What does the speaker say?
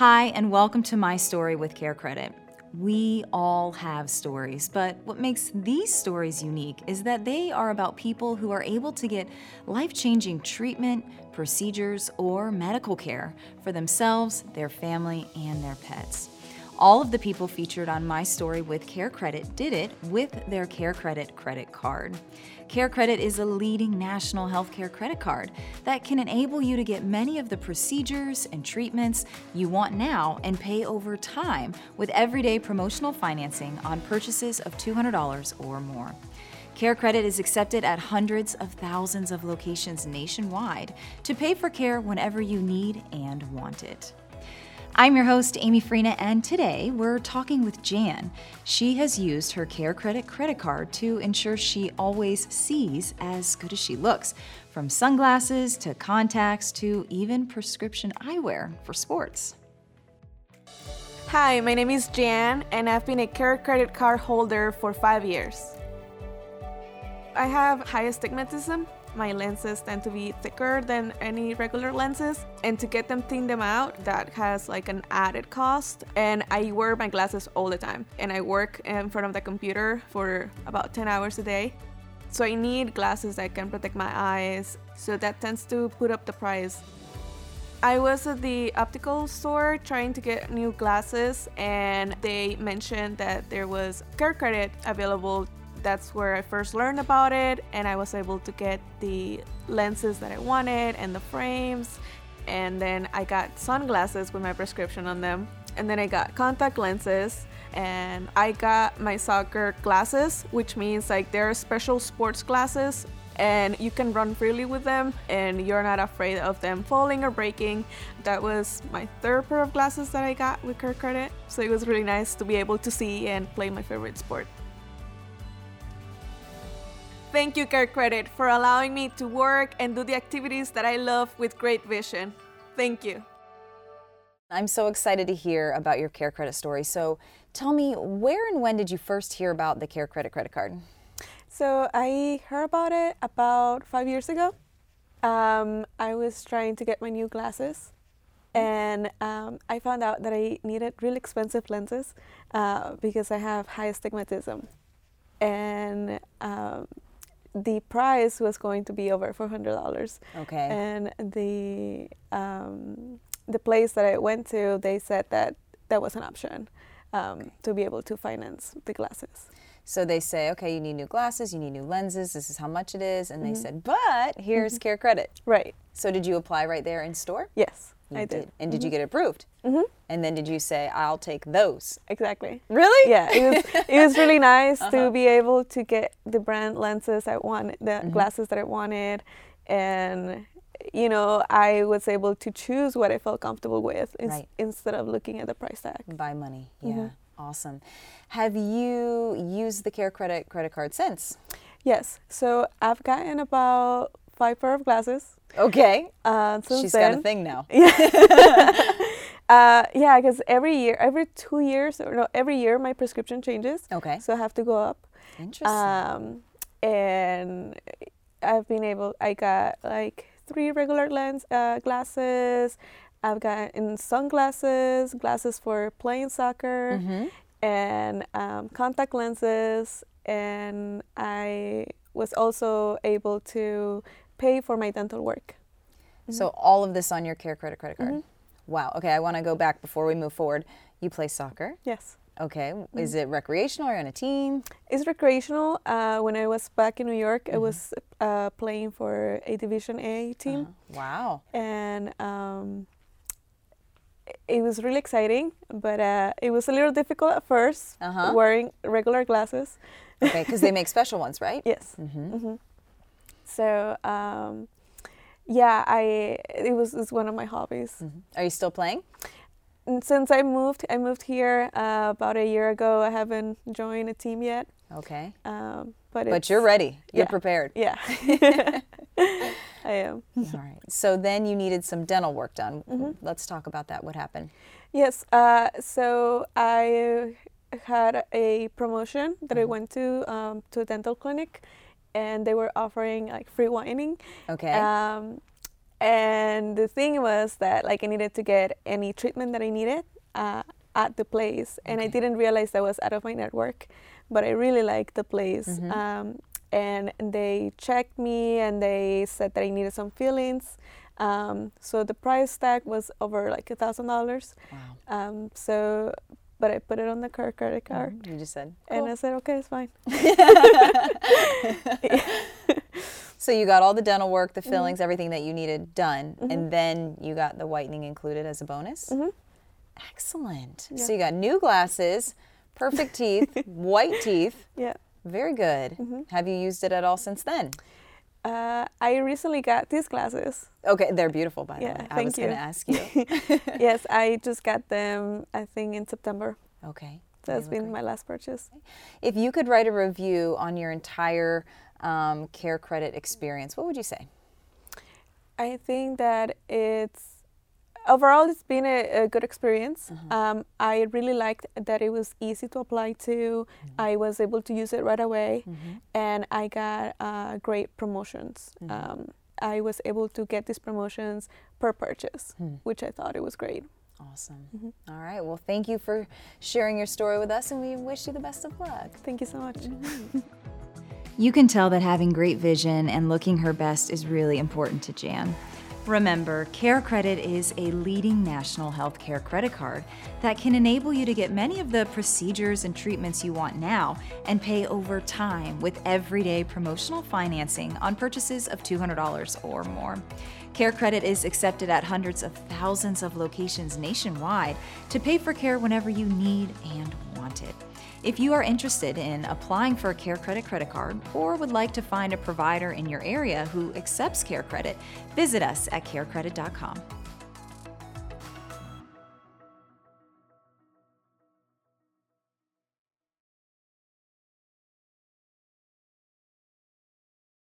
Hi, and welcome to My Story with Care Credit. We all have stories, but what makes these stories unique is that they are about people who are able to get life changing treatment, procedures, or medical care for themselves, their family, and their pets. All of the people featured on My Story with Care Credit did it with their Care Credit credit card. Care Credit is a leading national healthcare credit card that can enable you to get many of the procedures and treatments you want now and pay over time with everyday promotional financing on purchases of $200 or more. Care Credit is accepted at hundreds of thousands of locations nationwide to pay for care whenever you need and want it. I'm your host, Amy Freena, and today we're talking with Jan. She has used her Care Credit credit card to ensure she always sees as good as she looks, from sunglasses to contacts to even prescription eyewear for sports. Hi, my name is Jan, and I've been a Care Credit card holder for five years. I have high astigmatism, my lenses tend to be thicker than any regular lenses and to get them thin them out that has like an added cost and I wear my glasses all the time and I work in front of the computer for about 10 hours a day. So I need glasses that can protect my eyes so that tends to put up the price. I was at the optical store trying to get new glasses and they mentioned that there was care credit available that's where I first learned about it and I was able to get the lenses that I wanted and the frames and then I got sunglasses with my prescription on them and then I got contact lenses and I got my soccer glasses which means like they're special sports glasses and you can run freely with them and you're not afraid of them falling or breaking. That was my third pair of glasses that I got with Care Credit. So it was really nice to be able to see and play my favorite sport. Thank you, Care Credit, for allowing me to work and do the activities that I love with great vision. Thank you. I'm so excited to hear about your Care Credit story. So tell me, where and when did you first hear about the Care Credit credit card? So I heard about it about five years ago. Um, I was trying to get my new glasses, and um, I found out that I needed really expensive lenses uh, because I have high astigmatism. And um, the price was going to be over four hundred dollars. Okay. And the um, the place that I went to, they said that that was an option um, okay. to be able to finance the glasses. So they say, okay, you need new glasses, you need new lenses. This is how much it is, and mm-hmm. they said, but here's mm-hmm. Care Credit. Right. So did you apply right there in store? Yes. You I did. did. And did you mm-hmm. get approved? Mm-hmm. And then did you say, I'll take those? Exactly. Really? Yeah. It was, it was really nice uh-huh. to be able to get the brand lenses I wanted, the mm-hmm. glasses that I wanted. And, you know, I was able to choose what I felt comfortable with right. instead of looking at the price tag. Buy money. Yeah. Mm-hmm. Awesome. Have you used the Care Credit credit card since? Yes. So I've gotten about five pair of glasses. Okay. Uh, She's then, got a thing now. Yeah. uh, yeah, because every year, every two years, or no, every year my prescription changes. Okay. So I have to go up. Interesting. Um, and I've been able. I got like three regular lens uh, glasses. I've got in sunglasses, glasses for playing soccer, mm-hmm. and um, contact lenses. And I was also able to pay for my dental work. Mm-hmm. So all of this on your Care Credit credit card. Mm-hmm. Wow. Okay, I want to go back before we move forward. You play soccer. Yes. Okay. Mm-hmm. Is it recreational or on a team? It's recreational. Uh, when I was back in New York, I mm-hmm. was uh, playing for a Division A team. Uh-huh. Wow. And um, it was really exciting, but uh, it was a little difficult at 1st uh-huh. wearing regular glasses. Okay, because they make special ones, right? Yes. Mm-hmm. Mm-hmm. So um, yeah, I it was, was one of my hobbies. Mm-hmm. Are you still playing? And since I moved, I moved here uh, about a year ago. I haven't joined a team yet. Okay. Um, but but you're ready. You're yeah. prepared. Yeah. I am. All right. So then you needed some dental work done. Mm-hmm. Let's talk about that. What happened? Yes. Uh, so I had a promotion that mm-hmm. I went to um, to a dental clinic, and they were offering like free whitening. Okay. Um, And the thing was that like I needed to get any treatment that I needed uh, at the place, and I didn't realize that was out of my network, but I really liked the place. Mm-hmm. Um, and they checked me and they said that I needed some fillings. Um, so the price tag was over like a thousand dollars. Wow. Um, so, but I put it on the Care Credit card, You just said. and I said, okay, it's fine. So you got all the dental work, the Mm-hmm. fillings, everything that you needed done, and then you got the whitening included as a bonus. Mhm. Excellent. Yeah. So you got new glasses, perfect teeth, white teeth. Yeah. Very good. Mm-hmm. Have you used it at all since then? Uh, I recently got these glasses. Okay, they're beautiful by the Yeah, way. I was going to ask you. yes, I just got them. I think in September. okay. So that's been my last purchase. If you could write a review on your entire um, care credit experience, what would you say? I think that it's overall it's been a, a good experience. Um, I really liked that it was easy to apply to. I was able to use it right away, and I got uh, great promotions. Um, I was able to get these promotions per purchase, which I thought it was great. Awesome. Mm-hmm. All right. Well, thank you for sharing your story with us, and we wish you the best of luck. Thank you so much. You can tell that having great vision and looking her best is really important to Jan. Remember, Care Credit is a leading national healthcare credit card that can enable you to get many of the procedures and treatments you want now and pay over time with everyday promotional financing on purchases of $200 or more. Care Credit is accepted at hundreds of thousands of locations nationwide to pay for care whenever you need and want it. If you are interested in applying for a Care Credit credit card or would like to find a provider in your area who accepts Care Credit, visit us at carecredit.com.